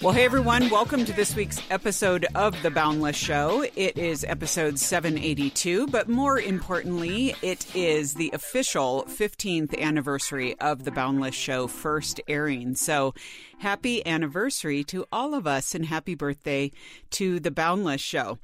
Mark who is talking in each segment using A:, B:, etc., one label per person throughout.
A: Well, hey everyone, welcome to this week's episode of The Boundless Show. It is episode 782, but more importantly, it is the official 15th anniversary of The Boundless Show first airing. So, happy anniversary to all of us and happy birthday to The Boundless Show.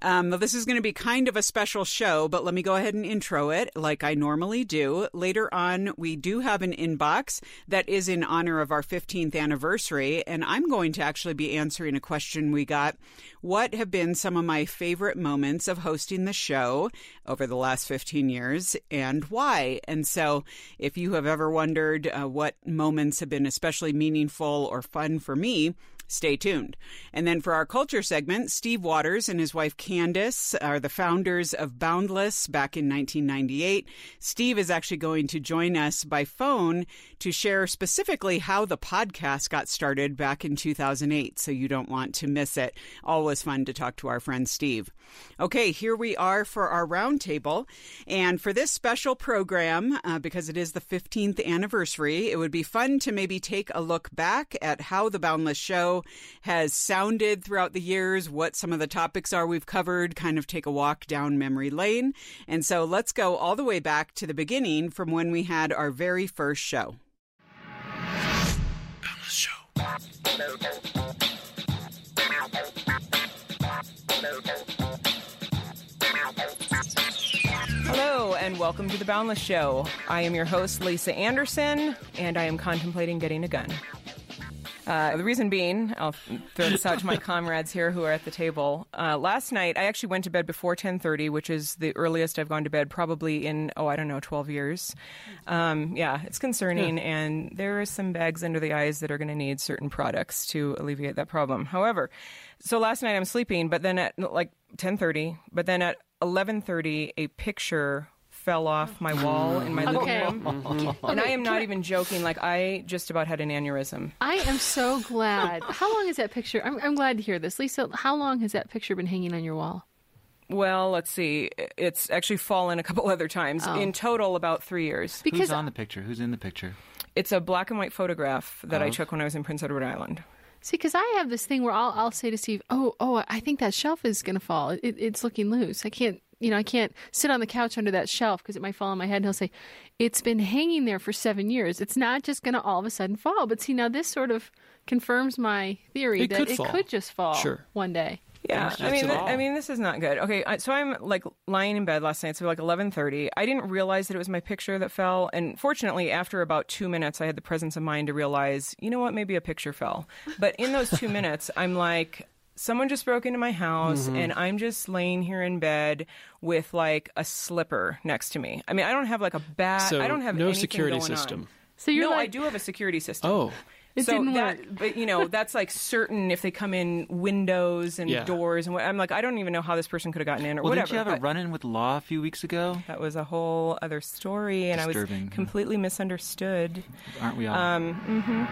A: Um, this is going to be kind of a special show, but let me go ahead and intro it like I normally do. Later on, we do have an inbox that is in honor of our 15th anniversary, and I'm going to actually be answering a question we got. What have been some of my favorite moments of hosting the show over the last 15 years and why? And so, if you have ever wondered uh, what moments have been especially meaningful or fun for me, Stay tuned. And then for our culture segment, Steve Watters and his wife Candice are the founders of Boundless back in 1998. Steve is actually going to join us by phone to share specifically how the podcast got started back in 2008, so you don't want to miss it. Always fun to talk to our friend Steve. Okay, here we are for our roundtable. And for this special program, uh, because it is the 15th anniversary, it would be fun to maybe take a look back at how the Boundless Show has sounded throughout the years, what some of the topics are we've covered, kind of take a walk down memory lane. And so let's go all the way back to the beginning from when we had our very first show.
B: Hello, and welcome to the Boundless Show. I am your host, Lisa Anderson, and I am contemplating getting a gun. Uh, the reason being, I'll throw this out to my comrades here who are at the table. Uh, last night, I actually went to bed before 10:30, which is the earliest I've gone to bed probably in oh I don't know 12 years. Um, yeah, it's concerning, and there are some bags under the eyes that are going to need certain products to alleviate that problem. However, so last night I'm sleeping, but then at like 10:30, but then at 11:30, a picture fell off my wall in my living
C: Okay.
B: room, and I am not even joking. Like I just about had an aneurysm.
C: I am so glad. How long is that picture? I'm, I'm glad to hear this. Lisa, how long has that picture been hanging on your wall?
B: Well, let's see. It's actually fallen a couple other times.
C: Oh.
B: In total, about three years.
C: Because
D: Who's on the picture? Who's in the picture?
B: It's a black and white photograph that I
D: oh.
B: took when I was in Prince Edward Island.
C: see, because I have this thing where I'll, I'll say to Steve, "Oh, oh, I think that shelf is going to fall. It, it's looking loose. I can't, you know, I can't sit on the couch under that shelf because it might fall on my head." And he'll say, "It's been hanging there for seven years. It's not just going to all of a sudden fall." But see, now this sort of confirms my theory
E: It
C: that
E: could
C: it
E: fall.
C: could just fall
E: Sure.
C: one day.
B: Yeah, I mean, th- I mean, this is not good. Okay, I, so I'm like lying in bed last night, so like 11:30. I didn't realize that it was my picture that fell, and fortunately, after about two minutes, I had the presence of mind to realize, you know what, maybe a picture fell. But in those two minutes, I'm like. Someone just broke into my house,
E: Mm-hmm.
B: and I'm just laying here in bed with like a slipper next to me. I mean, I don't have like a bat.
E: So
B: I don't have
E: no
B: anything
E: security
B: going on.
E: system.
C: So you're
B: no,
C: like,
B: I do have a security system.
E: Oh,
C: It
B: so
C: didn't
B: that,
C: work.
B: but you know, that's like certain if they come in windows and
E: Yeah.
B: doors and what, I'm like, I don't even know how this person could have gotten in or
D: Well,
B: whatever.
D: didn't you have a run-in with law a few weeks ago?
B: that was a whole other story, and I was completely misunderstood.
D: Aren't we all?
B: Um,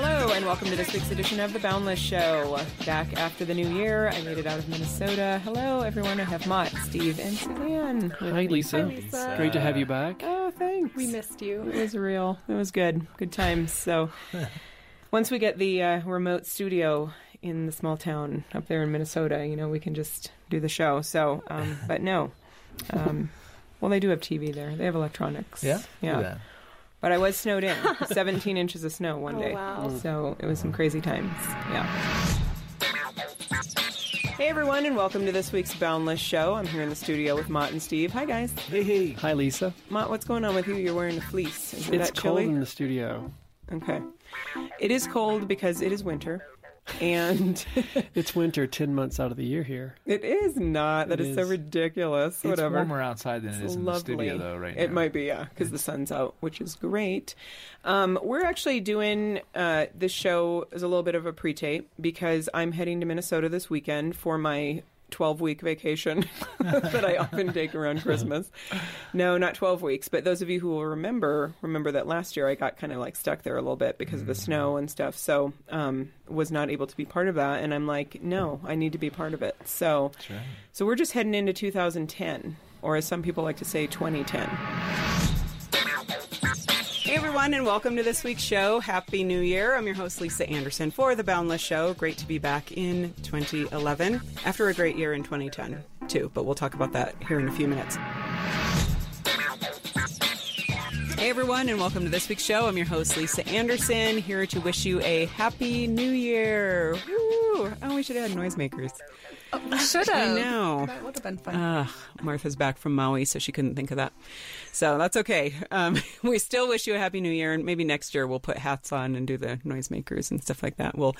B: Hello, and welcome to this week's edition of The Boundless Show. Back after the new year, I made it out of Minnesota. Hello, everyone. I have Mott, Steve, and Suzanne.
E: hi Lisa.
B: Lisa.
E: Great to have you back.
B: Oh, thanks.
F: We missed you.
B: It was real. It was good. Good times. So once we get the uh, remote studio in the small town up there in Minnesota, you know, we can just do the show. So, um, but no. Um, well, they do have TV there. They have electronics.
G: Yeah?
B: Yeah. But I was snowed in. 17 inches of snow one
F: oh,
B: day.
F: wow. Mm.
B: So it was some crazy times. Yeah. Hey everyone, and welcome to this week's Boundless Show. I'm here in the studio with Mott and Steve. Hi guys.
E: Hey, hey. Hi Lisa.
B: Mott, what's going on with you? You're wearing a fleece. Isn't
E: It's
B: that
E: cold
B: chilly?
E: in the studio.
B: Okay. It is cold because it is winter. And
E: It's winter 10 months out of the year here.
B: it is not. That
E: It
B: is, so
E: is.
B: ridiculous.
G: It's
B: Whatever.
G: warmer outside than it
B: It's
G: is in
B: lovely.
G: the studio, though, right
B: It
G: now.
B: might be, yeah, because the sun's out, which is great. Um, we're actually doing uh, this show as a little bit of a pre-tape because I'm heading to Minnesota this weekend for my 12 week vacation that I often take around Christmas. No, not 12 weeks, but those of you who will remember, remember that last year I got kind of like stuck there a little bit because of the snow and stuff. So, um, was not able to be part of that. And I'm like, no, I need to be part of it. So,
G: right.
B: so we're just heading into 2010. or as some people like to say, 2010.
A: Hey everyone, and welcome to this week's show. Happy New Year. I'm your host, Lisa Anderson, for The Boundless Show. Great to be back in 2011 after a great year in 2010, too, but we'll talk about that here in a few minutes. Hey everyone, and welcome to this week's show. I'm your host, Lisa Anderson, here to wish you a happy new year. Woo! Oh, we should have had noisemakers.
F: Should
A: I know.
F: That would have been fun.
A: Ugh, Martha's back from Maui, so she couldn't think of that. So that's okay. Um, we still wish you a happy new year, and maybe next year we'll put hats on and do the noisemakers and stuff like that. We'll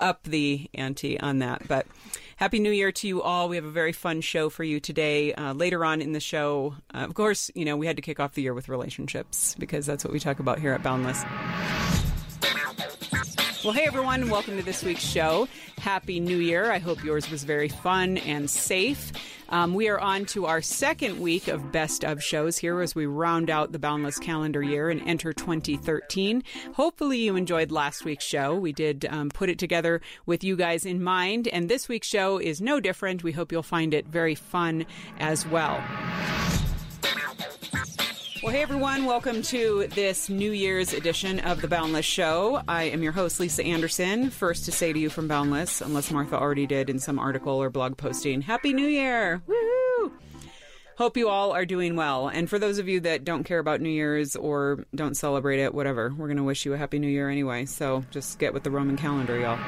A: up the ante on that. But happy new year to you all. We have a very fun show for you today. Uh, later on in the show, uh, of course, you know, we had to kick off the year with relationships because that's what we talk about here at Boundless. Well, hey everyone, welcome to this week's show. Happy New Year. I hope yours was very fun and safe. Um, we are on to our second week of best of shows here as we round out the Boundless calendar year and enter 2013. Hopefully, you enjoyed last week's show. We did um, put it together with you guys in mind, and this week's show is no different. We hope you'll find it very fun as well. Well, hey everyone, welcome to this New Year's edition of the Boundless Show. I am your host, Lisa Anderson. First to say to you from Boundless, unless Martha already did in some article or blog posting, Happy New Year! Woohoo! Hope you all are doing well. And for those of you that don't care about New Year's or don't celebrate it, whatever, we're going to wish you a Happy New Year anyway. So just get with the Roman calendar, y'all.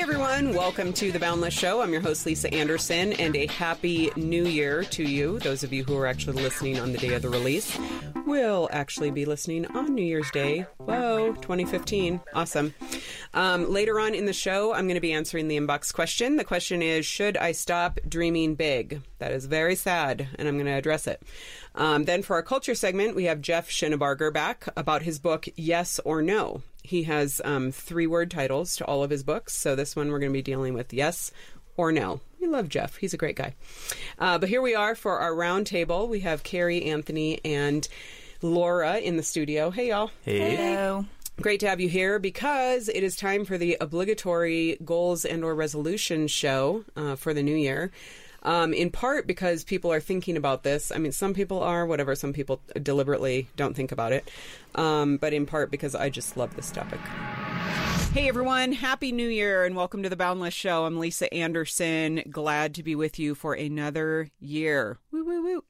A: Hey everyone, welcome to the Boundless Show. I'm your host, Lisa Anderson, and a happy new year to you. Those of you who are actually listening on the day of the release will actually be listening on New Year's Day. Whoa, 2015. Awesome. Um, later on in the show, I'm going to be answering the inbox question. The question is Should I stop dreaming big? That is very sad, and I'm going to address it. Um, then for our culture segment, we have Jeff Shinabarger back about his book, Yes or No. He has um, three word titles to all of his books. So this one we're going to be dealing with yes or no. We love Jeff. He's a great guy. Uh, but here we are for our round table. We have Carrie, Anthony, and Laura in the studio. Hey, y'all. Hey.
F: Hello.
A: Great to have you here because it is time for the obligatory goals and or resolution show uh, for the new year. Um, in part because people are thinking about this. I mean, some people are, whatever. Some people deliberately don't think about it. Um, but in part because I just love this topic. Hey everyone, Happy New Year and welcome to the Boundless Show. I'm Lisa Anderson. Glad to be with you for another year. Woo, woo, woo.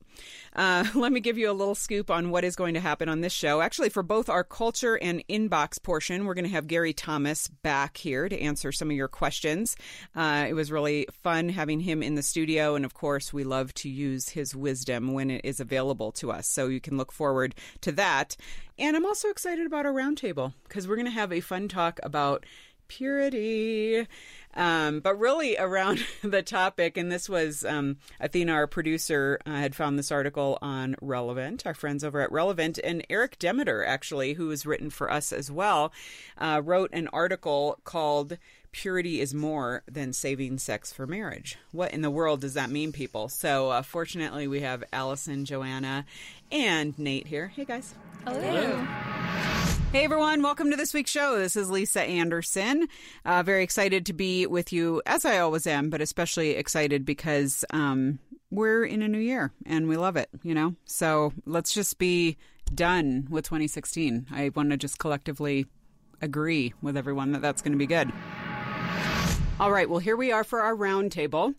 A: Uh, let me give you a little scoop on what is going to happen on this show. Actually, for both our culture and inbox portion, we're going to have Gary Thomas back here to answer some of your questions. Uh, it was really fun having him in the studio, and of course, we love to use his wisdom when it is available to us. So you can look forward to that. And I'm also excited about our roundtable because we're going to have a fun talk about purity. Um, but really around the topic, and this was um, Athena, our producer, uh, had found this article on Relevant, our friends over at Relevant, and Eric Demeter, actually, who has written for us as well, uh, wrote an article called Purity is More Than Saving Sex for Marriage. What in the world does that mean, people? So, uh, fortunately, we have Allison, Joanna, and Nate here. Hey, guys.
F: Hello.
A: Hey everyone, welcome to this week's show. This is Lisa Anderson. Uh, very excited to be with you, as I always am, but especially excited because um, we're in a new year and we love it, you know? So let's just be done with 2016. I want to just collectively agree with everyone that that's going to be good. All right, well, here we are for our roundtable.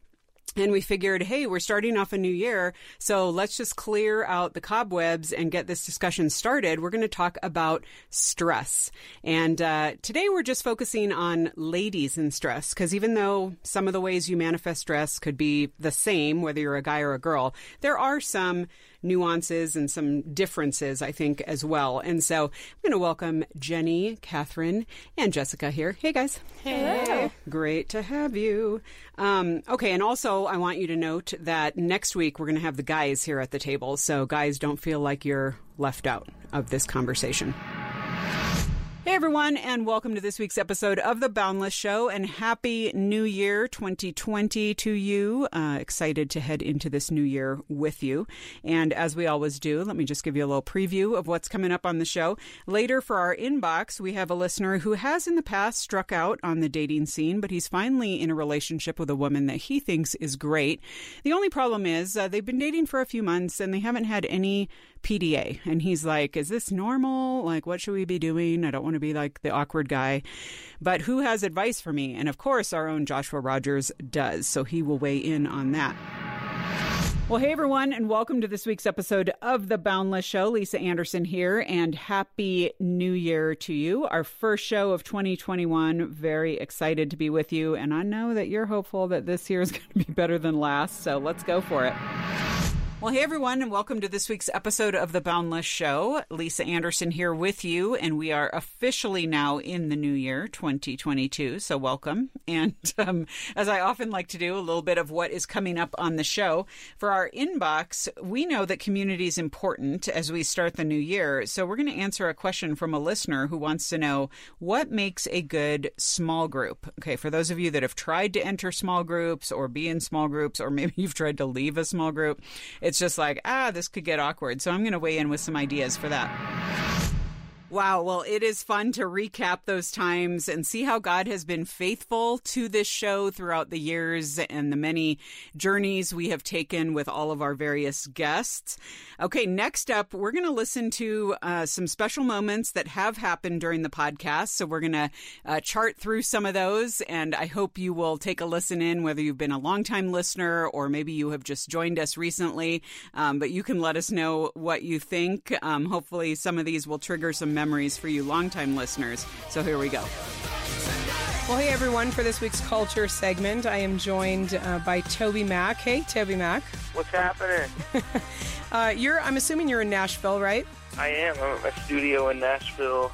A: And we figured, hey, we're starting off a new year, so let's just clear out the cobwebs and get this discussion started. We're going to talk about stress. And uh, today we're just focusing on ladies and stress, because even though some of the ways you manifest stress could be the same, whether you're a guy or a girl, there are some nuances and some differences, I think, as well. And so I'm going to welcome Jenny, Catherine, and Jessica here. Hey, guys.
F: Hey.
A: Great to have you. Um, okay, and also I want you to note that next week we're going to have the guys here at the table. So, guys, don't feel like you're left out of this conversation. Hey everyone, and welcome to this week's episode of The Boundless Show, and Happy New Year 2020 to you. Uh, excited to head into this new year with you. And as we always do, let me just give you a little preview of what's coming up on the show. Later for our inbox, we have a listener who has in the past struck out on the dating scene, but he's finally in a relationship with a woman that he thinks is great. The only problem is uh, they've been dating for a few months and they haven't had any PDA. And he's like, Is this normal? Like, what should we be doing? I don't want to be like the awkward guy. But who has advice for me? And of course, our own Joshua Rogers does. So he will weigh in on that. Well, hey everyone, and welcome to this week's episode of The Boundless Show. Lisa Anderson here, and Happy New Year to you. Our first show of 2021. Very excited to be with you, and I know that you're hopeful that this year is going to be better than last, so let's go for it. Well, hey everyone, and welcome to this week's episode of The Boundless Show. Lisa Anderson here with you, and we are officially now in the new year, 2022. So, welcome. And um, as I often like to do, a little bit of what is coming up on the show. For our inbox, we know that community is important as we start the new year. So, we're going to answer a question from a listener who wants to know what makes a good small group. Okay, for those of you that have tried to enter small groups or be in small groups, or maybe you've tried to leave a small group, it's just like, ah, this could get awkward. So I'm going to weigh in with some ideas for that. Wow. Well, it is fun to recap those times and see how God has been faithful to this show throughout the years and the many journeys we have taken with all of our various guests. Okay. Next up, we're going to listen to uh, some special moments that have happened during the podcast. So we're going to uh, chart through some of those. And I hope you will take a listen in, whether you've been a longtime listener or maybe you have just joined us recently. Um, but you can let us know what you think. Um, hopefully, some of these will trigger some memories for you longtime listeners. So here we go.
B: Well, hey everyone, for this week's culture segment, I am joined uh, by TobyMac. Hey, TobyMac.
G: What's happening?
B: Uh, you're, I'm assuming you're in Nashville, right?
G: I am. I'm at my studio in Nashville.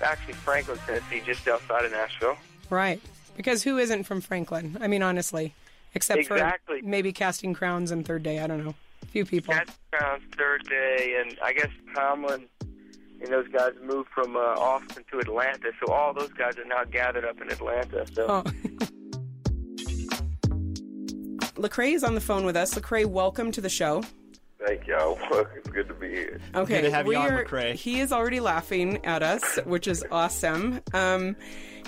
G: Actually, Franklin, Tennessee, just outside of Nashville.
B: Right. Because who isn't from Franklin? I mean, honestly, except
G: Exactly.
B: for maybe Casting Crowns and Third Day. I don't know. A few people.
G: Cat Crowns, Third Day, and I guess Tomlin and those guys moved from uh, Austin to Atlanta. So all those guys are now gathered up in Atlanta. So
B: Oh. Lecrae is on the phone with us. Lecrae, welcome to the show.
H: Thank y'all. It's good to be here.
B: Okay,
D: Good to have you
B: we
D: on,
B: are-
D: Lecrae.
B: He is already laughing at us, which is awesome. Um,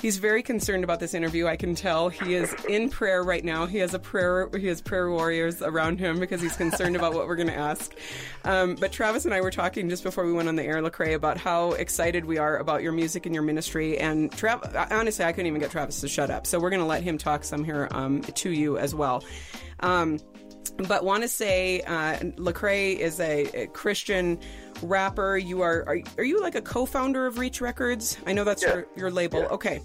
B: he's very concerned about this interview. I can tell he is in prayer right now. He has a prayer. He has prayer warriors around him because he's concerned about what we're going to ask. Um, but Travis and I were talking just before we went on the air, Lecrae, about how excited we are about your music and your ministry. And Trav, honestly, I couldn't even get Travis to shut up. So we're going to let him talk some here um, to you as well. Um, but want to say uh, Lecrae is a, a Christian rapper. You are, are are you like a co-founder of Reach Records? I know that's your your label. Okay,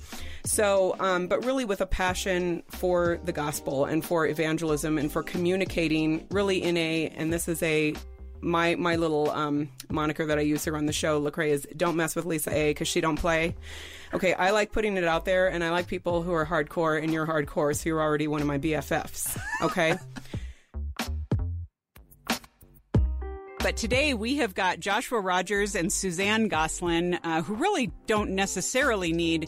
B: so um, but really with a passion for the gospel and for evangelism and for communicating really in a and this is a my my little um, moniker that I use here on the show, Lecrae, is "Don't mess with Lisa A" because she don't play. Okay, I like putting it out there, and I like people who are hardcore, and you're hardcore, so you're already one of my BFFs. Okay.
A: But today we have got Joshua Rogers and Suzanne Gosselin, uh, who really don't necessarily need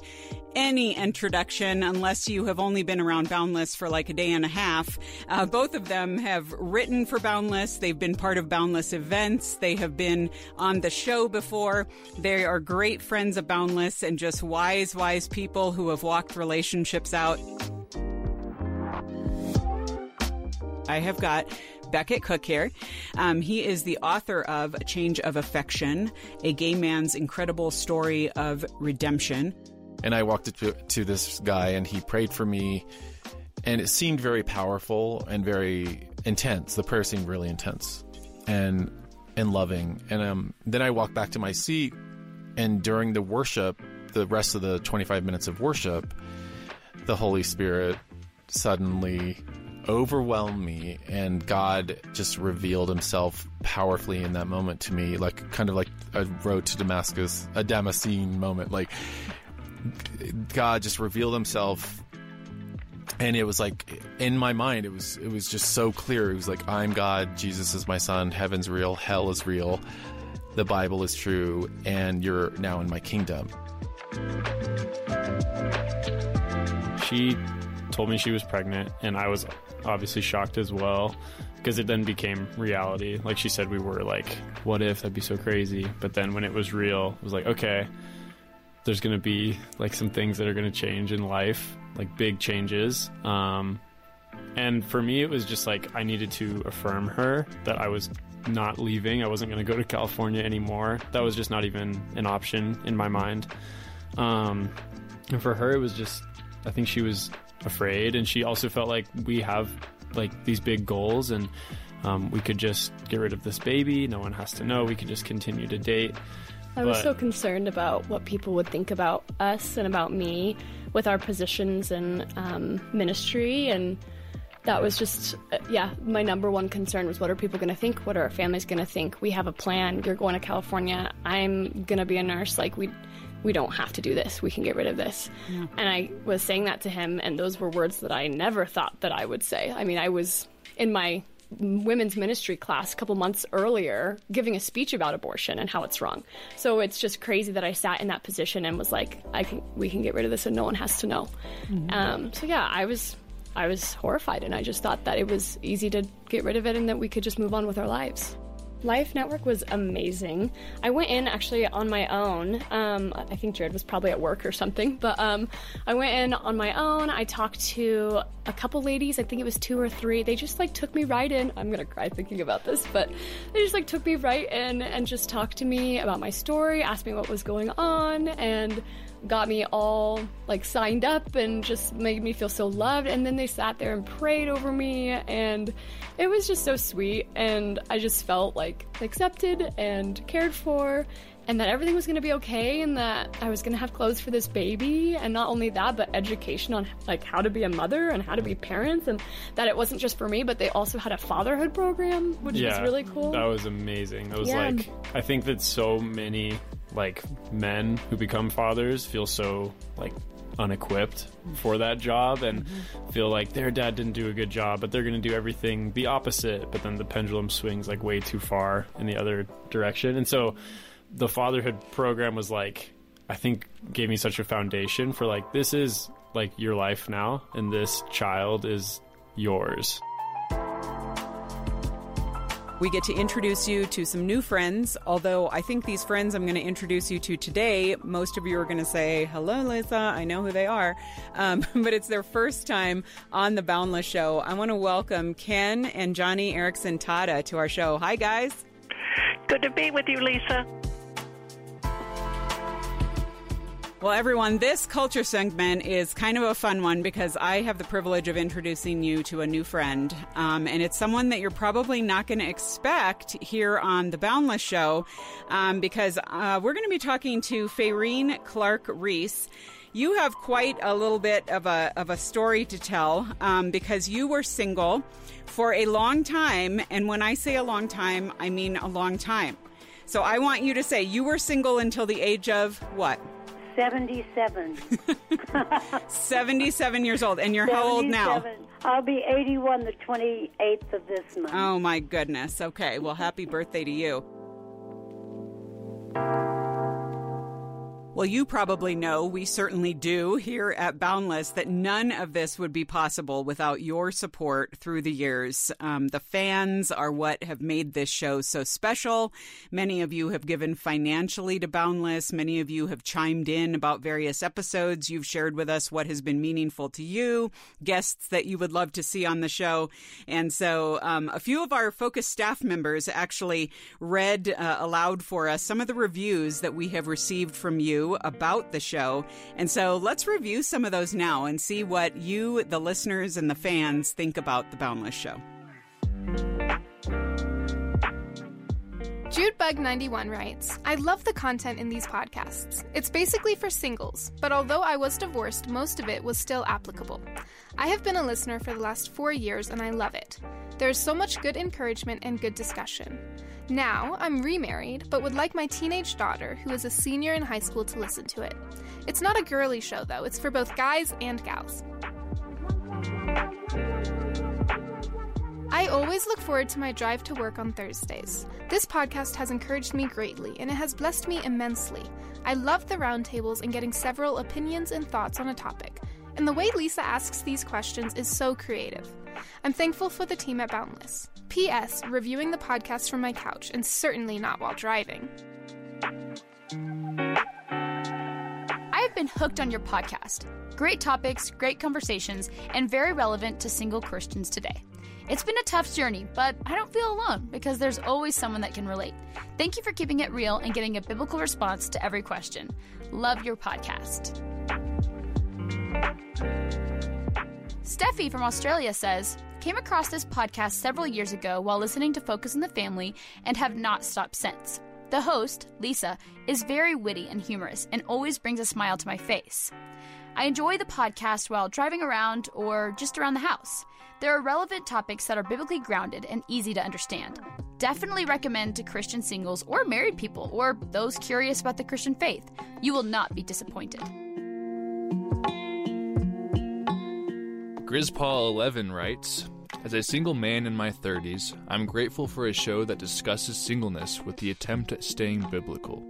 A: any introduction unless you have only been around Boundless for like a day and a half. Uh, both of them have written for Boundless. They've been part of Boundless events. They have been on the show before. They are great friends of Boundless and just wise, wise people who have walked relationships out. I have got Becket Cook here. Um, he is the author of Change of Affection, a gay man's incredible story of redemption.
I: and I walked to, to this guy and he prayed for me and it seemed very powerful and very intense the prayer seemed really intense and and loving and um, then I walked back to my seat and during the worship the rest of the 25 minutes of worship the Holy Spirit suddenly overwhelmed me and God just revealed himself powerfully in that moment to me like kind of like a road to Damascus a Damascene moment. Like God just revealed himself and it was like in my mind it was it was just so clear. It was like I'm God Jesus is my son heaven's real hell is real the bible is true and you're now in my kingdom.
J: She told me she was pregnant, and I was obviously shocked as well because it then became reality. Like she said, we were like, what if? That'd be so crazy. But then when it was real, it was like, okay, there's going to be like some things that are going to change in life, like big changes. Um, and for me, it was just like I needed to affirm her that I was not leaving. I wasn't going to go to California anymore. That was just not even an option in my mind. Um, and for her, it was just, I think she was afraid, and she also felt like we have like these big goals, and um, we could just get rid of this baby. No one has to know. We can just continue to date.
K: I was
J: But-
K: so concerned about what people would think about us and about me with our positions in um, ministry. And that was just, uh, yeah, my number one concern was what are people going to think? What are our families going to think? We have a plan. You're going to California. I'm going to be a nurse. Like, we. We don't have to do this. We can get rid of this. And I was saying that to him, and those were words that I never thought that I would say. I mean, I was in my women's ministry class a couple months earlier giving a speech about abortion and how it's wrong. So it's just crazy that I sat in that position and was like, I can, we can get rid of this and no one has to know. Um, so yeah, I was, I was horrified and I just thought that it was easy to get rid of it and that we could just move on with our lives. Life Network was amazing. I went in actually on my own. Um, I think Jared was probably at work or something, but um, I went in on my own. I talked to a couple ladies. I think it was two or three. They just like took me right in. I'm gonna cry thinking about this, but they just like took me right in and just talked to me about my story, asked me what was going on, and got me all like signed up and just made me feel so loved and then they sat there and prayed over me and it was just so sweet and I just felt like accepted and cared for and that everything was going to be okay and that I was going to have clothes for this baby and not only that but education on like how to be a mother and how to be parents and that it wasn't just for me but they also had a fatherhood program which was really cool.
J: That was amazing. That was
K: Yeah.
J: like I think that so many like men who become fathers feel so like unequipped for that job and
K: Mm-hmm.
J: feel like their dad didn't do a good job, but they're going to do everything the opposite, but then the pendulum swings like way too far in the other direction. And so the fatherhood program was like I think gave me such a foundation for like this is like your life now and this child is yours.
A: We get to introduce you to some new friends, although I think these friends I'm going to introduce you to today, most of you are going to say, Hello, Lisa, I know who they are. Um, but it's their first time on The Boundless Show. I want to welcome Ken and Joni Eareckson Tada to our show. Hi, guys.
L: Good to be with you, Lisa.
A: Well, everyone, this culture segment is kind of a fun one because I have the privilege of introducing you to a new friend. Um, and it's someone that you're probably not going to expect here on The Boundless Show um, because uh, we're going to be talking to Fayreen Clark Reese. You have quite a little bit of a, of a story to tell um, because you were single for a long time. And when I say a long time, I mean a long time. So I want you to say you were single until the age of what?
M: 77.
A: 77 years old. And you're how old now?
M: 77. I'll be 81 the 28th of this month.
A: Oh my goodness. Okay. Well, happy birthday to you. Well, you probably know, we certainly do here at Boundless, that none of this would be possible without your support through the years. Um, the fans are what have made this show so special. Many of you have given financially to Boundless. Many of you have chimed in about various episodes. You've shared with us what has been meaningful to you, guests that you would love to see on the show. And so um, a few of our focus staff members actually read uh, aloud for us some of the reviews that we have received from you about the show. And so let's review some of those now and see what you, the listeners, and the fans think about The Boundless Show.
N: JudeBug91 writes, I love the content in these podcasts. It's basically for singles, but although I was divorced, most of it was still applicable. I have been a listener for the last four years and I love it. There is so much good encouragement and good discussion. Now, I'm remarried, but would like my teenage daughter, who is a senior in high school, to listen to it. It's not a girly show, though, it's for both guys and gals. I always look forward to my drive to work on Thursdays. This podcast has encouraged me greatly, and it has blessed me immensely. I love the roundtables and getting several opinions and thoughts on a topic. And the way Lisa asks these questions is so creative. I'm thankful for the team at Boundless. P.S. Reviewing the podcast from my couch, and certainly not while driving.
O: I've been hooked on your podcast. Great topics, great conversations, and very relevant to single Christians today. It's been a tough journey, but I don't feel alone because there's always someone that can relate. Thank you for keeping it real and getting a biblical response to every question. Love your podcast. Steffi from Australia says, Came across this podcast several years ago while listening to Focus on the Family and have not stopped since. The host, Lisa, is very witty and humorous and always brings a smile to my face. I enjoy the podcast while driving around or just around the house. There are relevant topics that are biblically grounded and easy to understand. Definitely recommend to Christian singles or married people or those curious about the Christian faith. You will not be disappointed.
P: Grizzpaw11 writes As a single man in my 30s, I'm grateful for a show that discusses singleness with the attempt at staying biblical.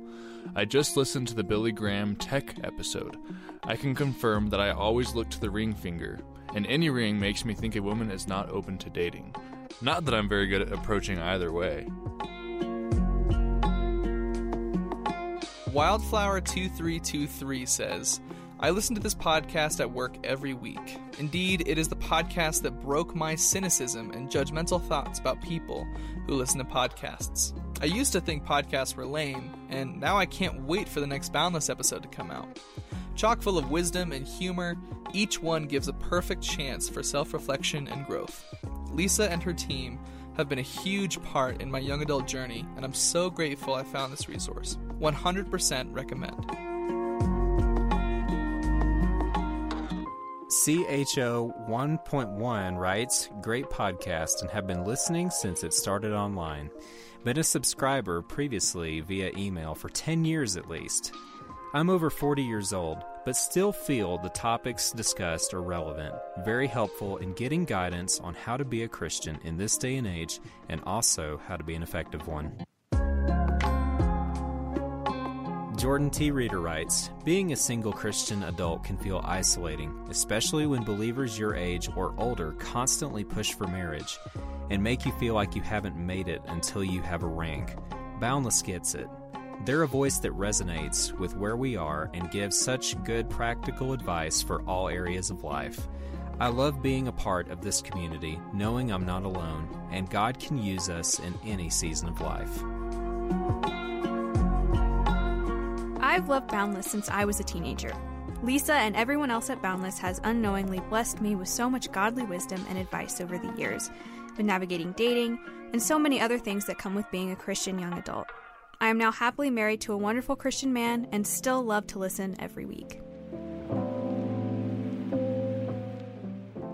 P: I just listened to the Billy Graham Tech episode. I can confirm that I always look to the ring finger, and any ring makes me think a woman is not open to dating. Not that I'm very good at approaching either way.
Q: Wildflower2323 says, I listen to this podcast at work every week. Indeed, it is the podcast that broke my cynicism and judgmental thoughts about people who listen to podcasts. I used to think podcasts were lame, and now I can't wait for the next Boundless episode to come out. Chock full of wisdom and humor, each one gives a perfect chance for self reflection and growth. Lisa and her team have been a huge part in my young adult journey, and I'm so grateful I found this resource. 100% recommend.
R: CHO 1.1 writes, Great podcast and have been listening since it started online. Been a subscriber previously via email for 10 years at least. I'm over 40 years old, but still feel the topics discussed are relevant, very helpful in getting guidance on how to be a Christian in this day and age, and also how to be an effective one. Jordan T. Reader writes Being a single Christian adult can feel isolating, especially when believers your age or older constantly push for marriage and make you feel like you haven't made it until you have a rank. Boundless gets it. They're a voice that resonates with where we are and gives such good practical advice for all areas of life. I love being a part of this community, knowing I'm not alone, and God can use us in any season of life.
S: I've loved Boundless since I was a teenager. Lisa and everyone else at Boundless has unknowingly blessed me with so much godly wisdom and advice over the years, with navigating dating, and so many other things that come with being a Christian young adult. I am now happily married to a wonderful Christian man and still love to listen every week.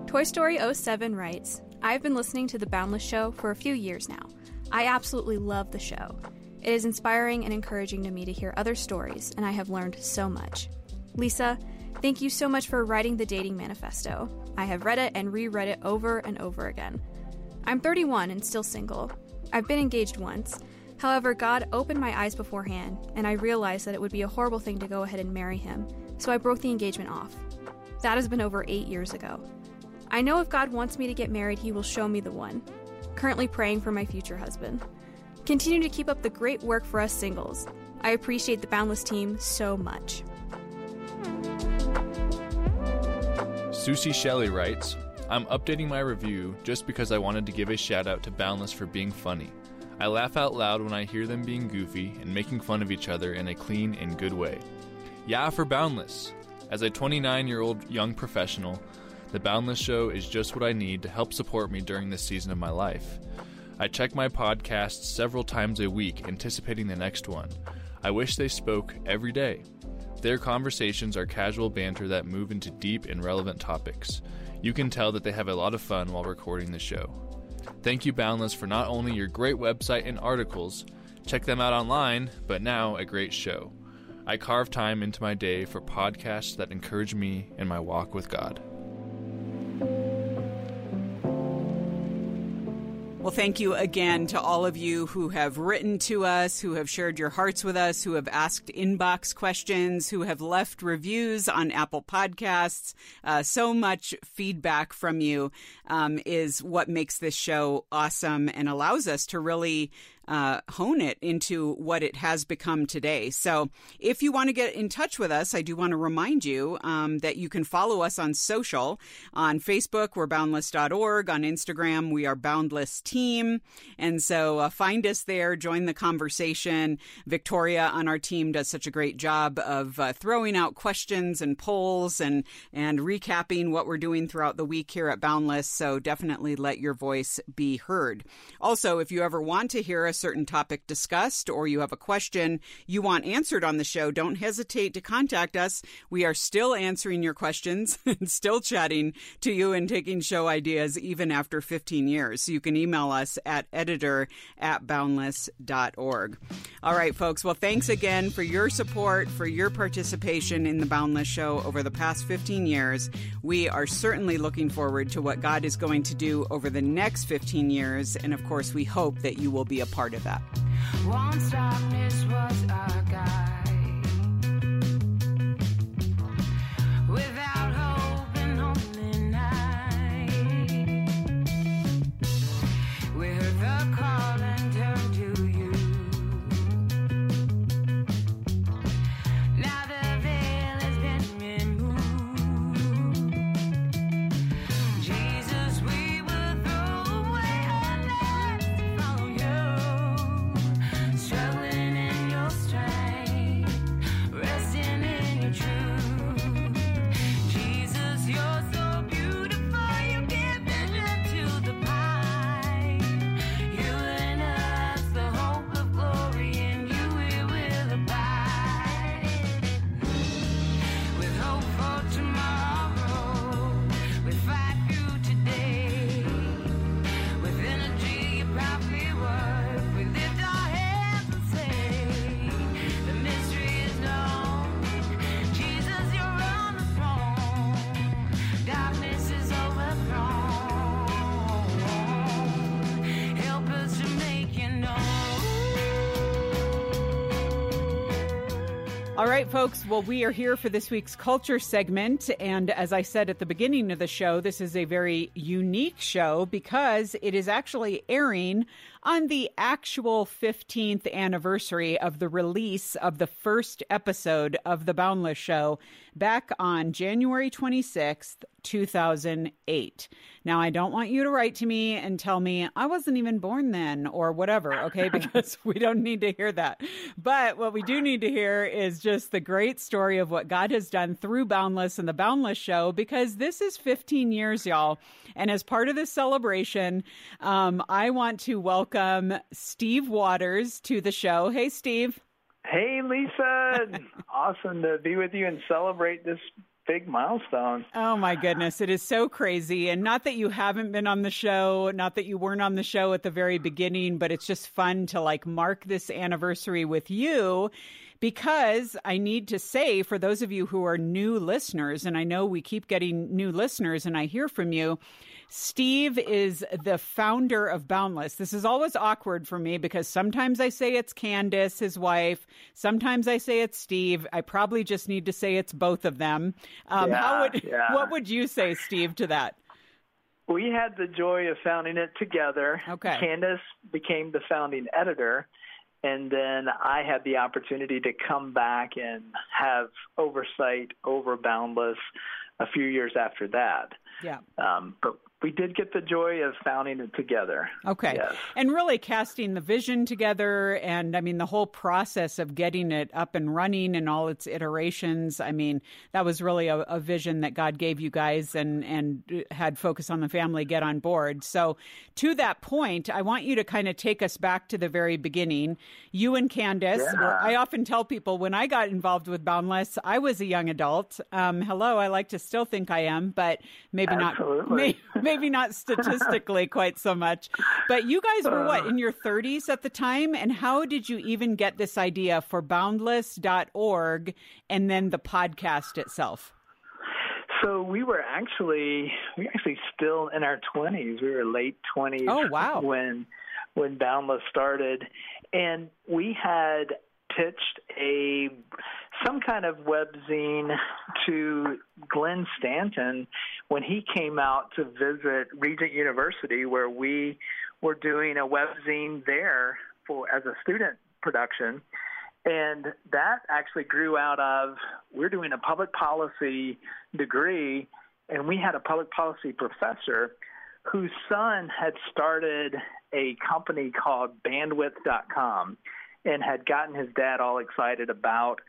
S: Toy Story 07 writes I've been listening to The Boundless Show for a few years now. I absolutely love the show. It is inspiring and encouraging to me to hear other stories, and I have learned so much. Lisa, thank you so much for writing the Dating Manifesto. I have read it and reread it over and over again. I'm 31 and still single. I've been engaged once. However, God opened my eyes beforehand, and I realized that it would be a horrible thing to go ahead and marry him, so I broke the engagement off. That has been over eight years ago. I know if God wants me to get married, He will show me the one. Currently praying for my future husband. Continue to keep up the great work for us singles. I appreciate the Boundless team so much.
P: Susie Shelley writes, I'm updating my review just because I wanted to give a shout out to Boundless for being funny. I laugh out loud when I hear them being goofy and making fun of each other in a clean and good way. Yeah for Boundless! As a 29 year old young professional, the Boundless Show is just what I need to help support me during this season of my life. I check my podcasts several times a week, anticipating the next one. I wish they spoke every day. Their conversations are casual banter that move into deep and relevant topics. You can tell that they have a lot of fun while recording the show. Thank you, Boundless, for not only your great website and articles, check them out online, but now a great show. I carve time into my day for podcasts that encourage me in my walk with God.
A: Well, thank you again to all of you who have written to us, who have shared your hearts with us, who have asked inbox questions, who have left reviews on Apple Podcasts. Uh, so much feedback from you um, is what makes this show awesome and allows us to really uh, hone it into what it has become today. So, if you want to get in touch with us, I do want to remind you um, that you can follow us on social. On Facebook, we're boundless.org. On Instagram, we are Boundless Team. And so, uh, find us there, join the conversation. Victoria on our team does such a great job of uh, throwing out questions and polls and, and recapping what we're doing throughout the week here at Boundless. So, definitely let your voice be heard. Also, if you ever want to hear a certain topic discussed or you have a question you want answered on the show, don't hesitate to contact us. We are still answering your questions and still chatting to you and taking show ideas even after 15 years. So you can email us at editor at boundless.org. All right, folks. Well, thanks again for your support, for your participation in the Boundless Show over the past 15 years. We are certainly looking forward to what God is going to do over the next 15 years. And of course, we hope that you will be a part of that.
T: Without
A: Well, we are here for this week's culture segment. And as I said at the beginning of the show, this is a very unique show because it is actually airing on the actual 15th anniversary of the release of the first episode of The Boundless Show back on January 26th, 2008. Now, I don't want you to write to me and tell me I wasn't even born then or whatever, okay? Because we don't need to hear that. But what we do need to hear is just the great story of what God has done through Boundless and the Boundless Show because this is 15 years, y'all. And as part of this celebration, um, I want to welcome Steve Watters to the show. Hey, Steve.
U: Hey, Lisa. awesome to be with you and celebrate this big milestone.
A: Oh my goodness, it is so crazy. And not that you haven't been on the show, not that you weren't on the show at the very beginning, but it's just fun to like mark this anniversary with you because I need to say for those of you who are new listeners, and I know we keep getting new listeners and I hear from you, Steve is the founder of Boundless. This is always awkward for me because sometimes I say it's Candice, his wife. Sometimes I say it's Steve. I probably just need to say it's both of them. Um,
U: Yeah,
A: how would
U: yeah.
A: what would you say, Steve, to that?
U: We had the joy of founding it together.
A: Okay.
U: Candace became the founding editor, and then I had the opportunity to come back and have oversight over Boundless a few years after that.
A: Yeah.
U: Um, but we did get the joy of founding it together.
A: Okay.
U: Yes.
A: And really casting the vision together. And I mean, the whole process of getting it up and running and all its iterations. I mean, that was really a, a vision that God gave you guys and, and had Focus on the Family get on board. So, to that point, I want you to kind of take us back to the very beginning. You and Candice,
U: Yeah.
A: I often tell people when I got involved with Boundless, I was a young adult. Um, hello, I like to still think I am, but maybe not.
U: Absolutely.
A: May, maybe not statistically quite so much. But you guys were what in your 30s at the time, and how did you even get this idea for Boundless.org and then the podcast itself?
U: So we were actually we were actually still in our twenties. We were late twenties.
A: Oh, wow.
U: When when Boundless started, and we had pitched a some kind of webzine to Glenn Stanton when he came out to visit Regent University, where we were doing a webzine there for as a student production. And that actually grew out of we're doing a public policy degree, and we had a public policy professor whose son had started a company called bandwidth.com and had gotten his dad all excited about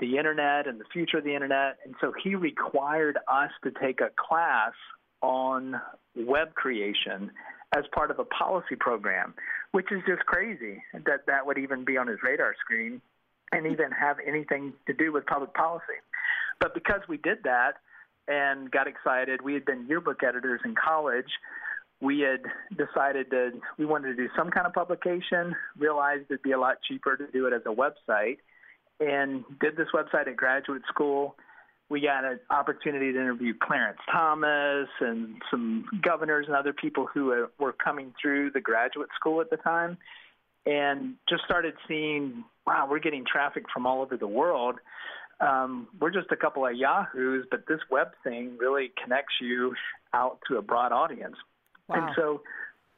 U: the internet and the future of the internet. And so he required us to take a class on web creation as part of a policy program, which is just crazy that that would even be on his radar screen and even have anything to do with public policy. But because we did that and got excited, we had been yearbook editors in college. We had decided that we wanted to do some kind of publication, realized it'd be a lot cheaper to do it as a website, and did this website at graduate school. We got an opportunity to interview Clarence Thomas and some governors and other people who uh, were coming through the graduate school at the time, and just started seeing, wow, we're getting traffic from all over the world. Um, we're just a couple of yahoos, but this web thing really connects you out to a broad audience.
A: Wow.
U: And so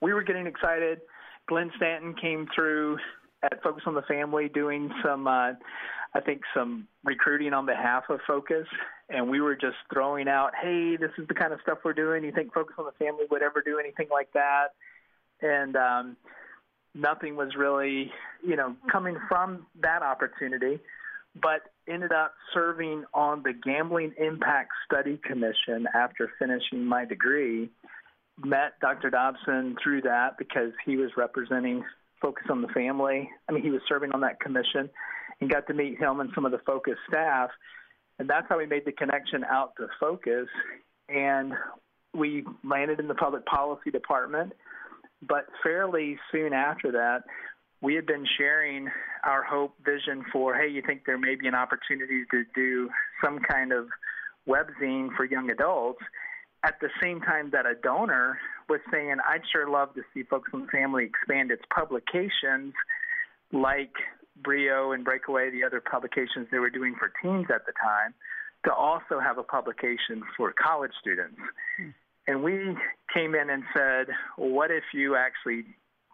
U: we were getting excited. Glenn Stanton came through at Focus on the Family doing some, uh, I think, some recruiting on behalf of Focus. And we were just throwing out, hey, this is the kind of stuff we're doing. You think Focus on the Family would ever do anything like that? And um, nothing was really, you know, coming from that opportunity, but ended up serving on the Gambling Impact Study Commission after finishing my degree met Dr. Dobson through that because he was representing Focus on the Family. I mean, he was serving on that commission and got to meet him and some of the Focus staff. And that's how we made the connection out to Focus. And we landed in the public policy department. But fairly soon after that, we had been sharing our hope vision for hey, you think there may be an opportunity to do some kind of webzine for young adults at the same time that a donor was saying, I'd sure love to see Focus the Family expand its publications like Brio and Breakaway, the other publications they were doing for teens at the time, to also have a publication for college students. And we came in and said, what if you actually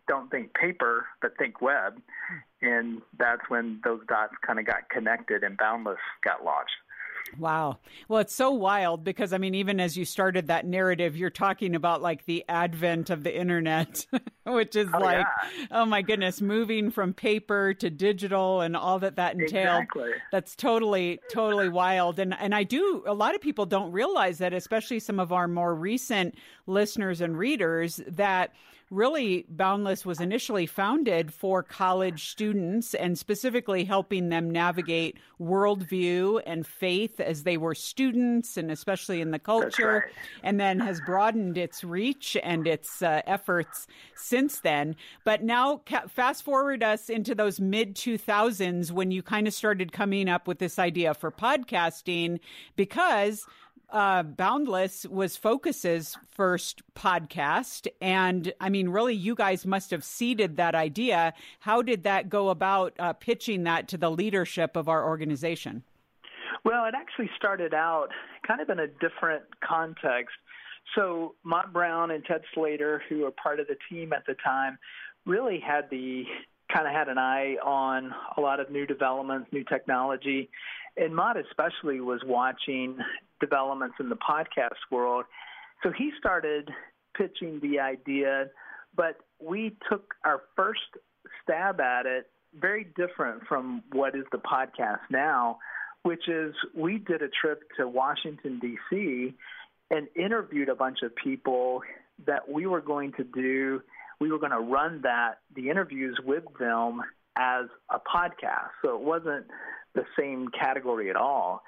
U: don't think paper, but think web? And that's when those dots kind of got connected and Boundless got launched.
A: Wow. Well, it's so wild because, I mean, even as you started that narrative, you're talking about like the advent of the internet, which is
U: Oh,
A: like,
U: yeah.
A: oh my goodness, moving from paper to digital and all that that entailed.
U: Exactly.
A: That's totally, totally wild. And, and I do, a lot of people don't realize that, especially some of our more recent listeners and readers, that really Boundless was initially founded for college students and specifically helping them navigate worldview and faith as they were students and especially in the culture,
U: right.
A: and then has broadened its reach and its uh, efforts since then. But now, ca- fast forward us into those mid 2000s when you kind of started coming up with this idea for podcasting because uh, Boundless was Focus's first podcast. And I mean, really, you guys must have seeded that idea. How did that go about uh, pitching that to the leadership of our organization?
U: Well, it actually started out kind of in a different context. So, Motte Brown and Ted Slater, who were part of the team at the time, really had the kind of had an eye on a lot of new developments, new technology. And Motte especially was watching developments in the podcast world. So he started pitching the idea, but we took our first stab at it very different from what is the podcast now, which is we did a trip to Washington, D.C., and interviewed a bunch of people that we were going to do, we were going to run that, the interviews with them as a podcast. So it wasn't the same category at all.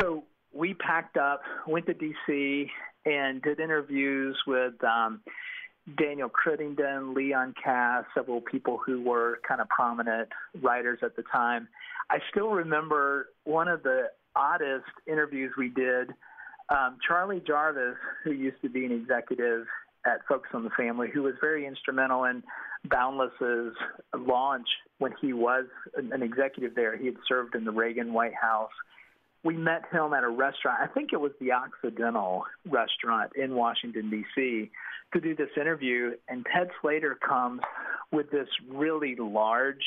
U: So we packed up, went to DC, and did interviews with um, Danielle Crittenden, Leon Kass, several people who were kind of prominent writers at the time. I still remember one of the oddest interviews we did. Um, Charlie Jarvis, who used to be an executive at Focus on the Family, who was very instrumental in Boundless's launch when he was an executive there. He had served in the Reagan White House. We met him at a restaurant. I think it was the Occidental restaurant in Washington, D.C., to do this interview. And Ted Slater comes with this really large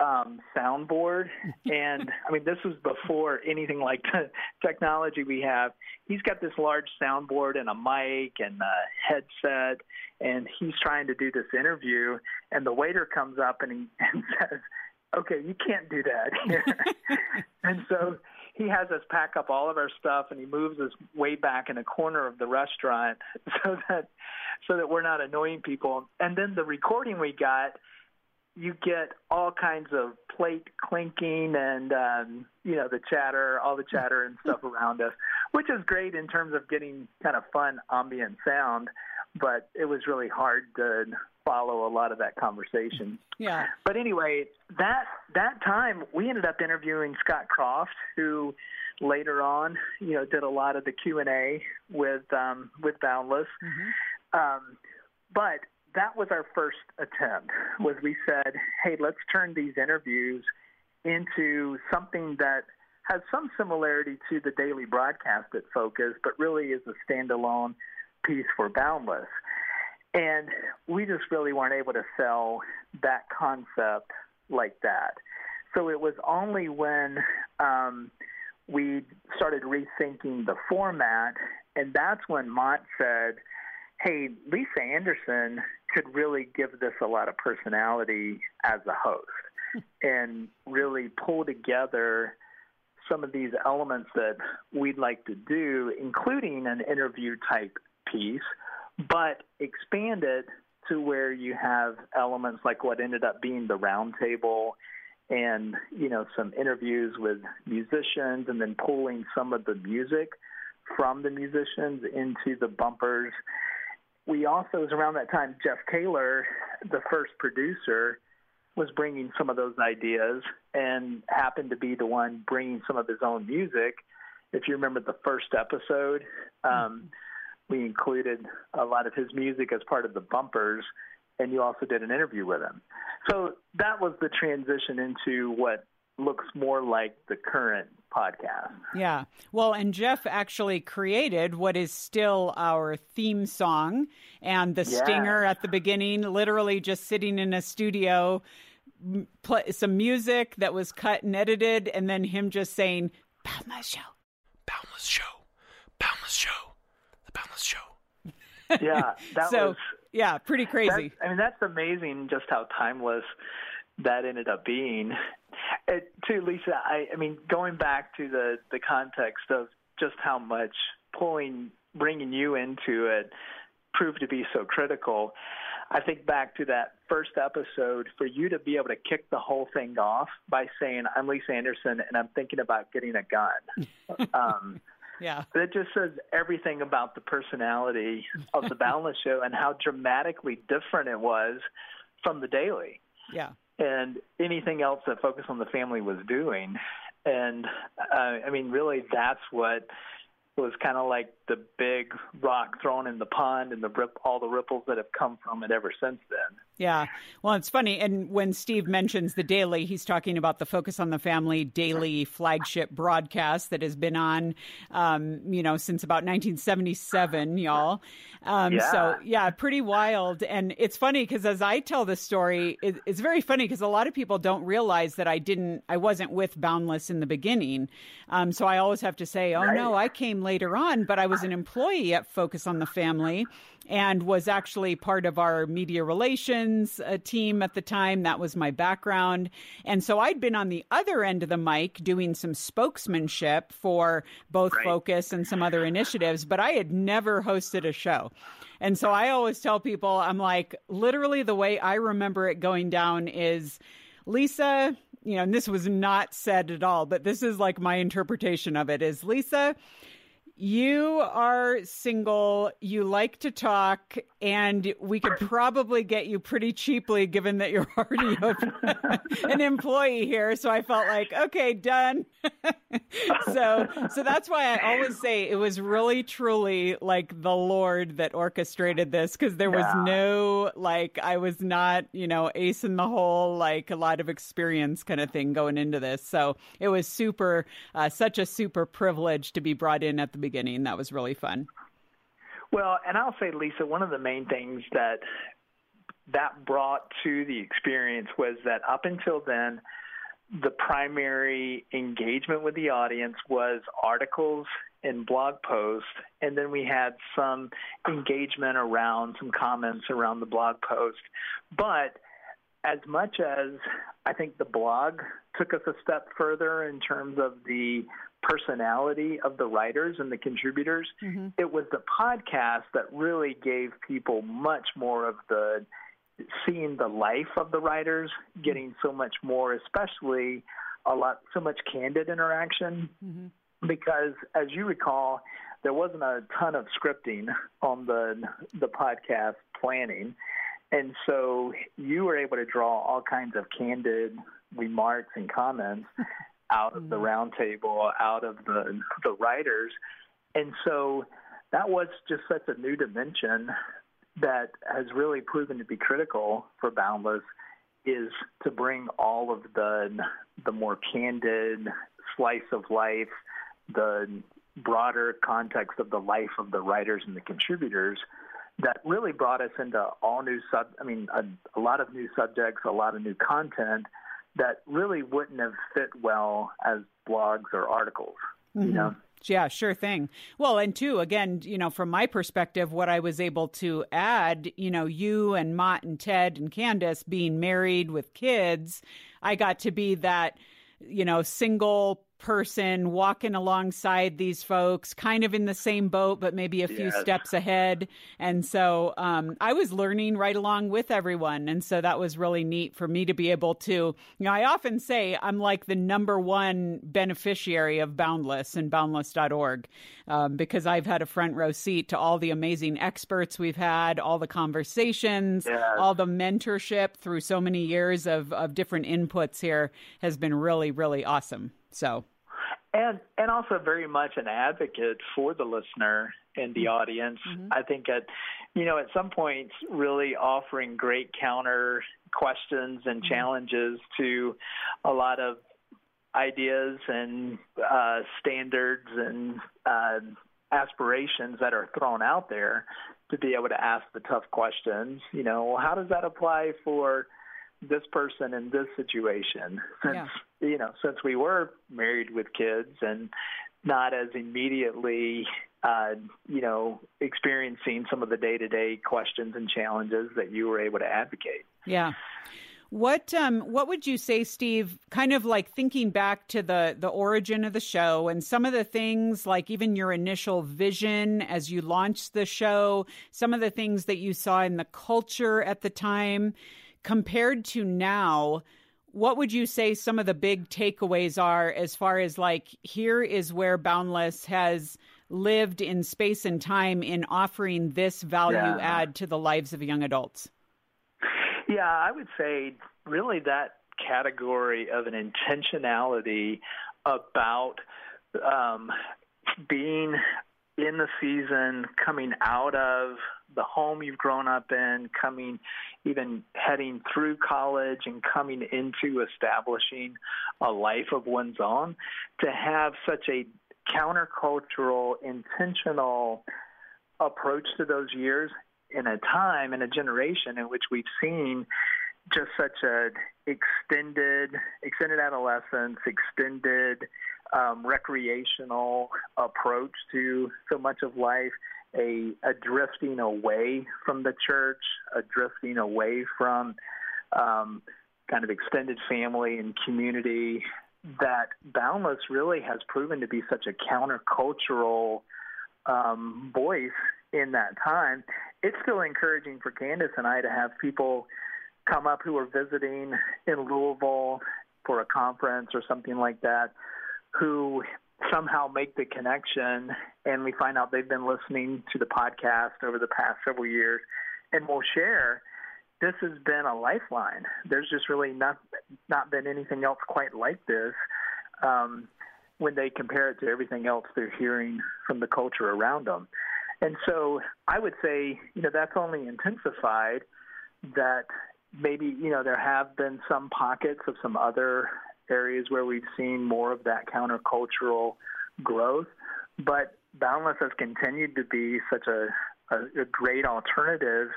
U: um, soundboard. And I mean, this was before anything like the technology we have. He's got this large soundboard and a mic and a headset, and he's trying to do this interview. And the waiter comes up and, he, and says, Okay, you can't do that here. and so he has us pack up all of our stuff and he moves us way back in a corner of the restaurant so that so that we're not annoying people. And then the recording we got you get all kinds of plate clinking and um, you know the chatter, all the chatter and stuff around us, which is great in terms of getting kind of fun ambient sound. But it was really hard to follow a lot of that conversation.
A: Yeah.
U: But anyway, that that time we ended up interviewing Scott Croft, who later on, you know, did a lot of the Q and A with um, with Boundless. Um, but that was our first attempt. Was we said, hey, let's turn these interviews into something that has some similarity to the daily broadcast at Focus, but really is a standalone piece for Boundless. And we just really weren't able to sell that concept like that. So it was only when um, we started rethinking the format, and that's when Motte said, hey, Lisa Anderson could really give this a lot of personality as a host hmm. and really pull together some of these elements that we'd like to do, including an interview type piece, but expand it to where you have elements like what ended up being the roundtable and you know some interviews with musicians and then pulling some of the music from the musicians into the bumpers we also, was around that time, Jeff Kaler, the first producer, was bringing some of those ideas and happened to be the one bringing some of his own music. If you remember the first episode, um, we included a lot of his music as part of the bumpers, and you also did an interview with him. So that was the transition into what looks more like the current podcast.
A: Yeah. Well, and Jeff actually created what is still our theme song and the
U: Yeah.
A: stinger at the beginning, literally just sitting in a studio, play some music that was cut and edited, and then him just saying, Boundless Show.
I: Boundless Show. Boundless Show. The Boundless Show.
U: Yeah, that
A: so,
U: was
A: yeah, pretty crazy.
U: I mean, that's amazing just how timeless that ended up being. It, too, Lisa, I, I mean, going back to the, the context of just how much pulling, bringing you into it proved to be so critical. I think back to that first episode for you to be able to kick the whole thing off by saying, I'm Lisa Anderson and I'm thinking about getting a gun. um,
A: yeah.
U: that just says everything about the personality of the Boundless Show and how dramatically different it was from the Daily
A: Yeah.
U: And anything else that Focus on the Family was doing. And uh, I mean, really, that's what was kind of like the big rock thrown in the pond and the rip, all the ripples that have come from it ever since then.
A: Yeah. Well, it's funny. And when Steve mentions the daily, he's talking about the Focus on the Family daily flagship broadcast that has been on, um, you know, since about 1977, y'all. Um,
V: Yeah.
A: So, yeah, pretty wild. And it's funny because as I tell the story, it, it's very funny because a lot of people don't realize that I didn't, I wasn't with Boundless in the beginning. Um, so I always have to say, oh, no, I came later on, but I was an employee at Focus on the Family and was actually part of our media relations uh, team at the time. That was my background. And so I'd been on the other end of the mic doing some spokesmanship for both Focus and some other initiatives, but I had never hosted a show. And so I always tell people, I'm like, literally the way I remember it going down is Lisa, you know, and this was not said at all, but this is like my interpretation of it is Lisa, You are single, you like to talk, and we could probably get you pretty cheaply given that you're already an employee here. So I felt like, okay, done. so so that's why I always say it was really truly like the Lord that orchestrated this because there was
U: Yeah.
A: no like I was not, you know, ace in the hole, like a lot of experience kind of thing going into this. So it was super uh, such a super privilege to be brought in at the beginning. That was really fun.
U: Well, and I'll say, Lisa, one of the main things that that brought to the experience was that up until then, the primary engagement with the audience was articles and blog posts, and then we had some engagement around some comments around the blog post. But as much as I think the blog took us a step further in terms of the personality of the writers and the contributors, mm-hmm. it was the podcast that really gave people much more of the seeing the life of the writers, getting so much more, especially a lot, so much candid interaction. Mm-hmm. Because as you recall, there wasn't a ton of scripting on the the podcast planning, and so you were able to draw all kinds of candid remarks and comments out of the mm-hmm. roundtable, out of the the writers, and so that was just such a new dimension that has really proven to be critical for Boundless is to bring all of the the more candid slice of life, the broader context of the life of the writers and the contributors that really brought us into all new sub I mean a, a lot of new subjects, a lot of new content that really wouldn't have fit well as blogs or articles, you
A: Mhm.
U: know.
A: Yeah, sure thing. Well, and two, again, you know, from my perspective, what I was able to add, you know, you and Motte and Ted and Candice being married with kids, I got to be that, you know, single person walking alongside these folks, kind of in the same boat, but maybe a few
U: Yes.
A: steps ahead. And so um, I was learning right along with everyone. And so that was really neat for me to be able to, you know, I often say I'm like the number one beneficiary of Boundless and boundless.org um, because I've had a front row seat to all the amazing experts we've had, all the conversations,
U: Yes.
A: all the mentorship through so many years of, of different inputs here has been really, really awesome. So,
U: and and also very much an advocate for the listener and the audience. I think at you know at some points really offering great counter questions and challenges to a lot of ideas and uh, standards and uh, aspirations that are thrown out there to be able to ask the tough questions. You know, well, how does that apply for this person in this situation? Since
A: Yeah.
U: you know, since we were married with kids and not as immediately, uh, you know, experiencing some of the day to day questions and challenges that you were able to advocate.
A: Yeah. What um what would you say, Steve, kind of like thinking back to the the origin of the show and some of the things like even your initial vision as you launched the show, some of the things that you saw in the culture at the time compared to now, what would you say some of the big takeaways are as far as like here is where Boundless has lived in space and time in offering this value
U: Yeah.
A: add to the lives of young adults?
U: Yeah, I would say really that category of an intentionality about um, being in the season, coming out of the home you've grown up in, coming even heading through college and coming into establishing a life of one's own, to have such a countercultural, intentional approach to those years in a time in a generation in which we've seen just such a extended extended adolescence extended um, recreational approach to so much of life a, a drifting away from the church a drifting away from um, kind of extended family and community that boundless really has proven to be such a countercultural um, voice in that time. It's still encouraging for Candice and I to have people come up who are visiting in Louisville for a conference or something like that, who somehow make the connection and we find out they've been listening to the podcast over the past several years and will share this has been a lifeline. There's just really not not been anything else quite like this um, when they compare it to everything else they're hearing from the culture around them and so i would say you know that's only intensified that maybe you know there have been some pockets of some other areas where we've seen more of that countercultural growth, but Boundless has continued to be such a, a, a great alternative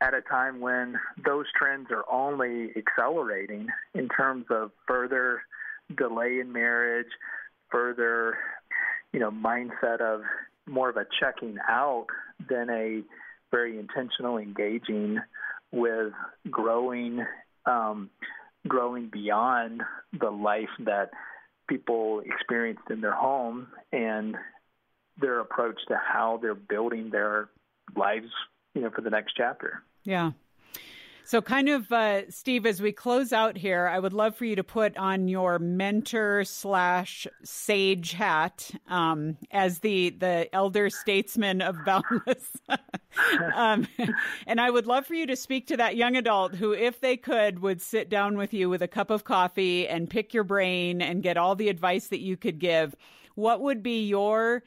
U: at a time when those trends are only accelerating in terms of further delay in marriage, further, you know, mindset of more of a checking out than a very intentional engaging with growing um, growing beyond the life that people experienced in their home and their approach to how they're building their lives, you know, for the next chapter.
A: Yeah. So, kind of, uh, Steve, as we close out here, I would love for you to put on your mentor slash sage hat um, as the the elder statesman of Boundless, um, and I would love for you to speak to that young adult who, if they could, would sit down with you with a cup of coffee and pick your brain and get all the advice that you could give. What would be your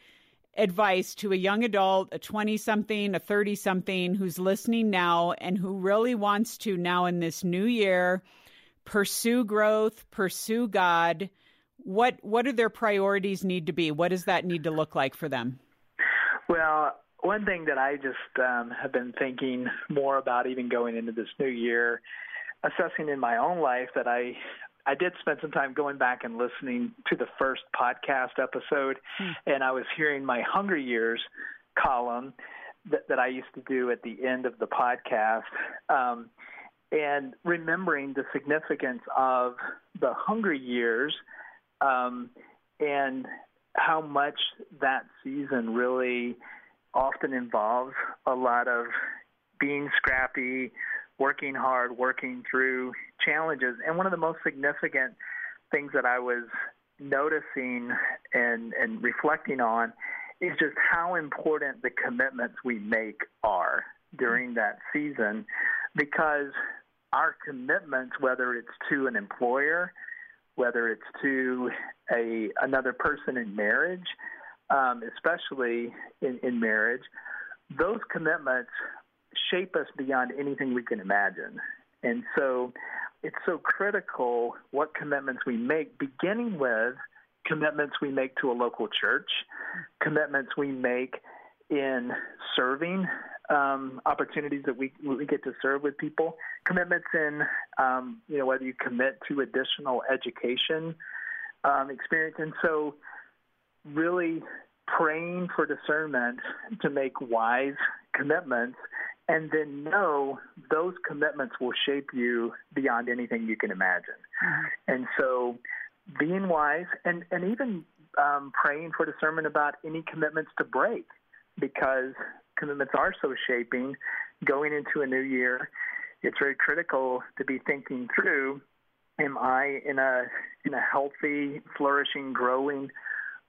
A: advice to a young adult, a 20 something, a 30 something who's listening now and who really wants to now in this new year pursue growth, pursue God? What what do their priorities need to be? What does that need to look like for them?
U: Well, one thing that I just um, have been thinking more about, even going into this new year, assessing in my own life that I I did spend some time going back and listening to the first podcast episode, and I was hearing my Hunger Years column that, that I used to do at the end of the podcast, um, and remembering the significance of the Hunger Years um, and how much that season really often involves a lot of being scrappy, working hard, working through challenges. And one of the most significant things that I was noticing and, and reflecting on is just how important the commitments we make are during that season because our commitments, whether it's to an employer, whether it's to a another person in marriage, um, especially in, in marriage, those commitments shape us beyond anything we can imagine. And so it's so critical what commitments we make, beginning with commitments we make to a local church, commitments we make in serving um, opportunities that we, we get to serve with people, commitments in, um, you know, whether you commit to additional education um, experience. And so really praying for discernment to make wise commitments and then know those commitments will shape you beyond anything you can imagine. And so being wise and, and even um, praying for discernment about any commitments to break because commitments are so shaping going into a new year. It's very critical to be thinking through am I in a in a healthy, flourishing, growing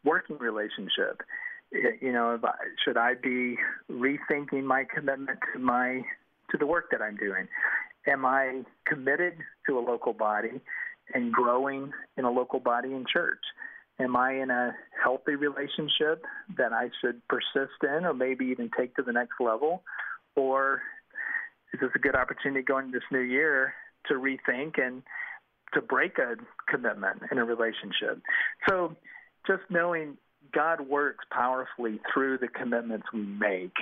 U: working relationship? You know, should I be rethinking my commitment to my to the work that I'm doing? Am I committed to a local body and growing in a local body in church? Am I in a healthy relationship that I should persist in or maybe even take to the next level? Or is this a good opportunity going into this new year to rethink and to break a commitment in a relationship? So just knowing God works powerfully through the commitments we make.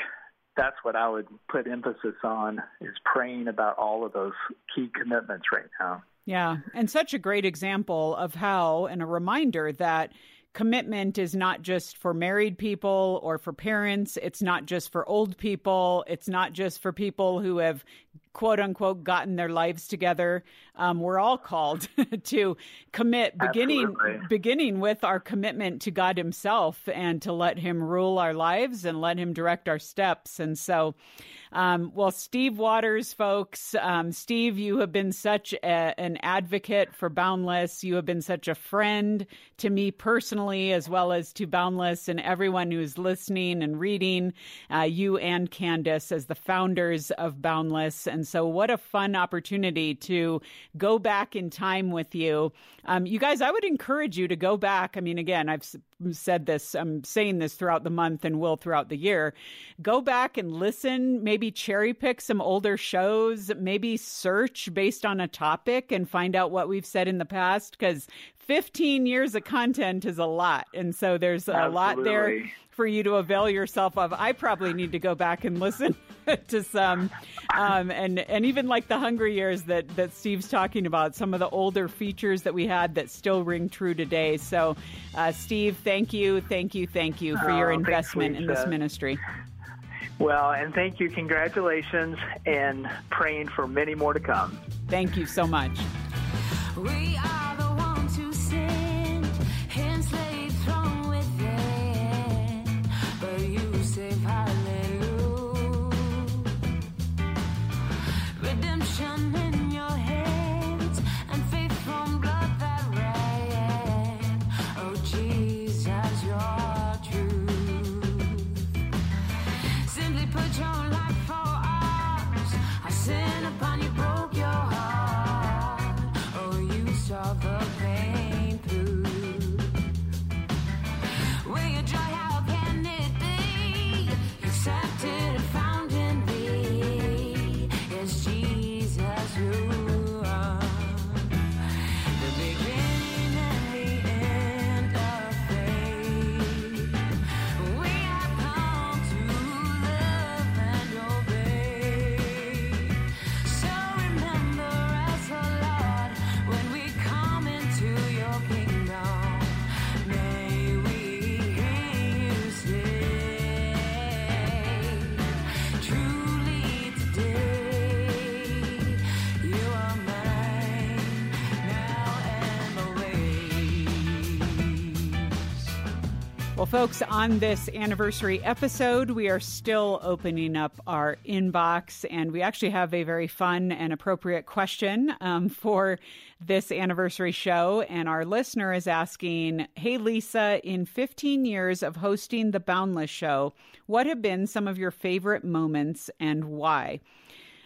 U: That's what I would put emphasis on is praying about all of those key commitments right now.
A: Yeah, and such a great example of how, and a reminder that commitment is not just for married people or for parents. It's not just for old people. It's not just for people who have quote unquote gotten their lives together. Um, we're all called to commit, beginning
U: Absolutely.
A: beginning with our commitment to God Himself and to let Him rule our lives and let Him direct our steps. And so, Um, well, Steve Watters, folks, um, Steve, you have been such a, an advocate for Boundless. You have been such a friend to me personally, as well as to Boundless and everyone who's listening and reading. Uh, you and Candice as the founders of Boundless, and so what a fun opportunity to go back in time with you. Um, you guys, I would encourage you to go back. I mean, again, I've said this, I'm saying this throughout the month and will throughout the year. Go back and listen, maybe cherry pick some older shows, maybe search based on a topic and find out what we've said in the past because 15 years of content is a lot. And so there's a lot there for you to avail yourself of. I probably need to go back and listen to some, um, and and even like the Hungry Years that that Steve's talking about, some of the older features that we had that still ring true today. So, uh, Steve, thank you, thank you, thank you for your
U: Oh,
A: investment in this ministry.
U: Well, and thank you. Congratulations, and praying for many more to come.
A: Thank you so much. Well, folks, on this anniversary episode, we are still opening up our inbox, and we actually have a very fun and appropriate question um, for this anniversary show. And our listener is asking Hey, Lisa, in 15 years of hosting the Boundless Show, what have been some of your favorite moments and why?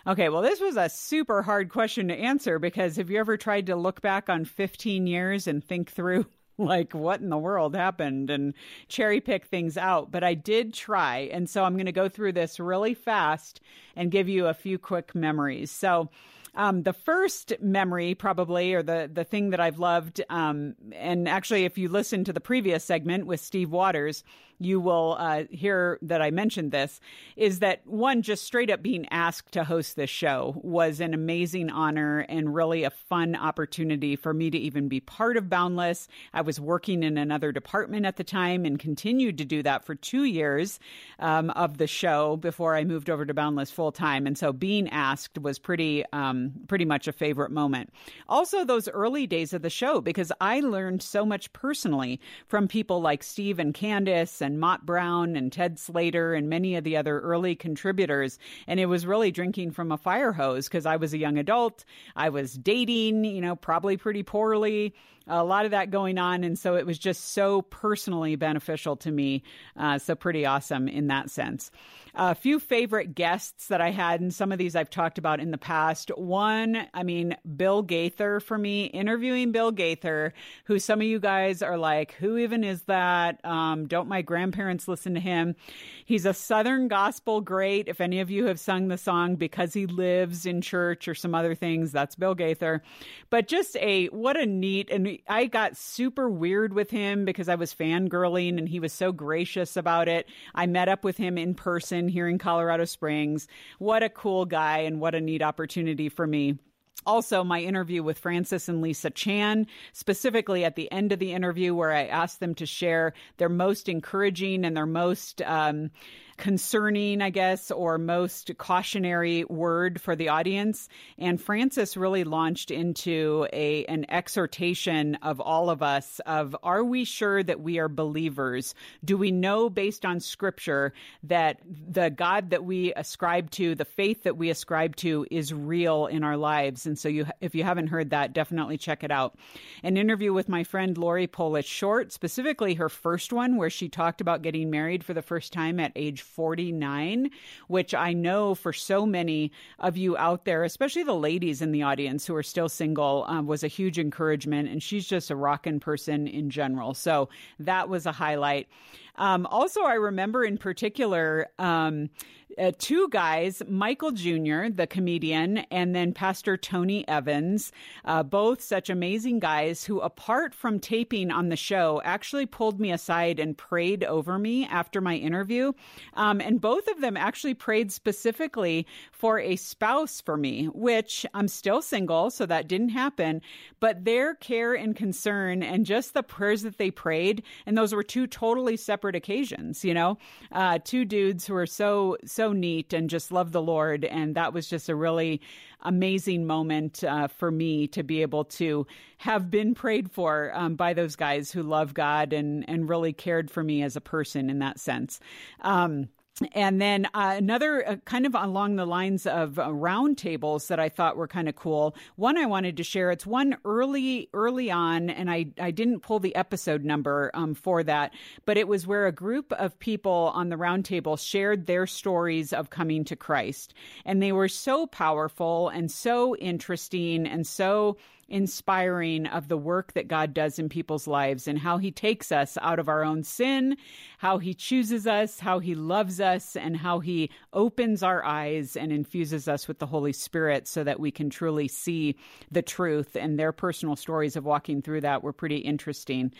A: Okay, well, this was a super hard question to answer because have you ever tried to look back on 15 years and think through like what in the world happened and cherry pick things out? But I did try. And so I'm going to go through this really fast and give you a few quick memories. So, um, the first memory, probably, or the, the thing that I've loved, um, and actually, if you listen to the previous segment with Steve Watters, you will uh, hear that I mentioned this, is that one, just straight up being asked to host this show was an amazing honor and really a fun opportunity for me to even be part of Boundless. I was working in another department at the time and continued to do that for two years um, of the show before I moved over to Boundless full time. And so being asked was pretty, um, pretty much a favorite moment. Also, those early days of the show, because I learned so much personally from people like Steve and Candice and Motte Brown and Ted Slater and many of the other early contributors. And it was really drinking from a fire hose because I was a young adult. I was dating, you know, probably pretty poorly. A lot of that going on. And so it was just so personally beneficial to me. Uh, so pretty awesome in that sense. A few favorite guests that I had, and some of these I've talked about in the past. One, I mean, Bill Gaither for me, interviewing Bill Gaither, who some of you guys are like, who even is that? Um, don't my grandparents listen to him? He's a Southern gospel great. If any of you have sung the song Because He Lives in Church or some other things, that's Bill Gaither. But just a, what a neat, and I got super weird with him because I was fangirling and he was so gracious about it. I met up with him in person here in Colorado Springs. What a cool guy and what a neat opportunity for me. Also, my interview with Francis and Lisa Chan, specifically at the end of the interview, where I asked them to share their most encouraging and their most um, concerning, I guess, or most cautionary word for the audience. And Francis really launched into a an exhortation of all of us of are we sure that we are believers? Do we know based on scripture that the God that we ascribe to, the faith that we ascribe to is real in our lives? And so you if you haven't heard that, definitely check it out. An interview with my friend Lori Pollitt Short, specifically her first one where she talked about getting married for the first time at age 49, which I know for so many of you out there, especially the ladies in the audience who are still single, um, was a huge encouragement. And she's just a rockin' person in general. So that was a highlight. Um, also, I remember in particular um, uh, two guys, Michael Jr., the comedian, and then Pastor Tony Evans, uh, both such amazing guys who, apart from taping on the show, actually pulled me aside and prayed over me after my interview. Um, and both of them actually prayed specifically for a spouse for me, which I'm still single, so that didn't happen. But their care and concern and just the prayers that they prayed, and those were two totally separate occasions, you know, uh, two dudes who are so, so neat and just love the Lord. And that was just a really amazing moment uh, for me to be able to have been prayed for um, by those guys who love God and, and really cared for me as a person in that sense. Um, and then uh, another uh, kind of along the lines of uh, round tables that I thought were kind of cool. One I wanted to share. It's one early, early on, and I, I didn't pull the episode number um, for that, but it was where a group of people on the round table shared their stories of coming to Christ. And they were so powerful and so interesting and so inspiring of the work that God does in people's lives and how he takes us out of our own sin, how he chooses us, how he loves us, and how he opens our eyes and infuses us with the Holy Spirit so that we can truly see the truth. And their personal stories of walking through that were pretty interesting.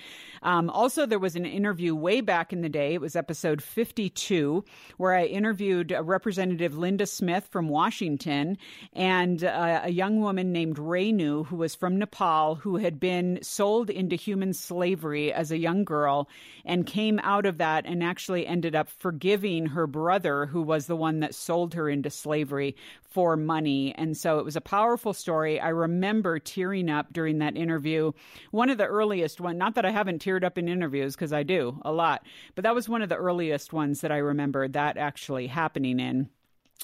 A: Um, also, there was an interview way back in the day. It was episode 52, where I interviewed Representative Linda Smith from Washington and uh, a young woman named Renu, who was from Nepal, who had been sold into human slavery as a young girl and came out of that and actually ended up forgiving her brother, who was the one that sold her into slavery for money. And so it was a powerful story. I remember tearing up during that interview. One of the earliest one, not that I haven't teared up in interviews because I do a lot, but that was one of the earliest ones that I remember that actually happening in.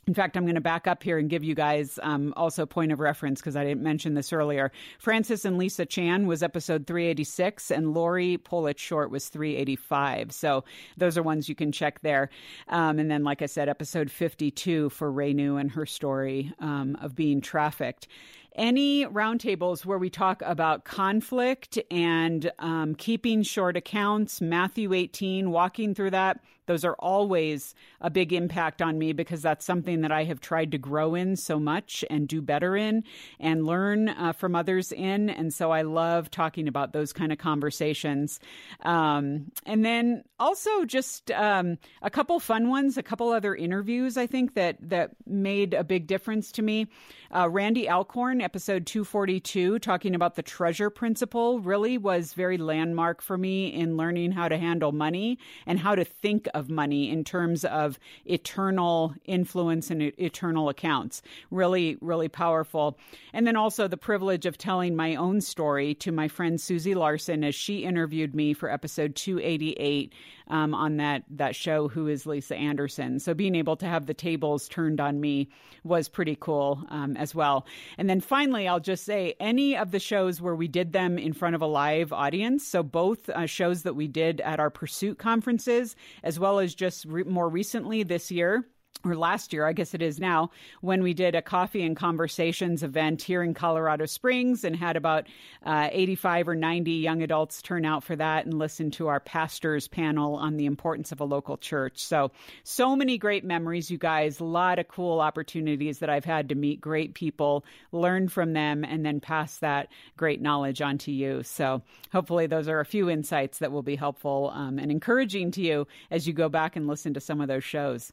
A: In fact, I'm going to back up here and give you guys um, also point of reference because I didn't mention this earlier. Francis and Lisa Chan was episode 386, and Lori Pollitt Short was 385. So those are ones you can check there. Um, and then, like I said, episode 52 for Renu and her story um, of being trafficked any roundtables where we talk about conflict and um, keeping short accounts, Matthew 18, walking through that, those are always a big impact on me because that's something that I have tried to grow in so much and do better in and learn uh, from others in. And so I love talking about those kind of conversations. Um, and then also just um, a couple fun ones, a couple other interviews I think that that made a big difference to me. Uh, Randy Alcorn, episode 242, talking about the treasure principle, really was very landmark for me in learning how to handle money and how to think of money in terms of eternal influence and eternal accounts. Really, really powerful. And then also the privilege of telling my own story to my friend Susie Larson as she interviewed me for episode 288 um, on that that show. Who is Lisa Anderson? So being able to have the tables turned on me was pretty cool um, as well. And then finally, I'll just say any of the shows where we did them in front of a live audience. So both uh, shows that we did at our Pursuit conferences, as well as just re- more recently this year or last year, I guess it is now, when we did a coffee and conversations event here in Colorado Springs and had about uh, 85 or 90 young adults turn out for that and listen to our pastors panel on the importance of a local church. So, so many great memories, you guys. A lot of cool opportunities that I've had to meet great people, learn from them, and then pass that great knowledge on to you. So, hopefully, those are a few insights that will be helpful um, and encouraging to you as you go back and listen to some of those shows.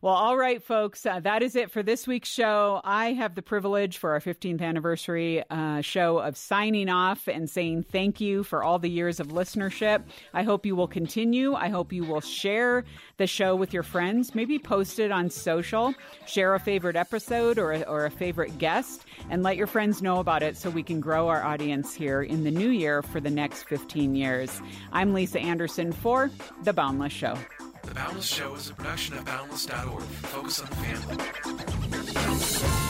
A: Well, all right, folks, uh, that is it for this week's show. I have the privilege for our 15th anniversary uh, show of signing off and saying thank you for all the years of listenership. I hope you will continue. I hope you will share the show with your friends, maybe post it on social, share a favorite episode or a, or a favorite guest, and let your friends know about it so we can grow our audience here in the new year for the next 15 years. I'm Lisa Anderson for The Boundless Show.
V: The Boundless Show is a production of Boundless.org. Focus on the family.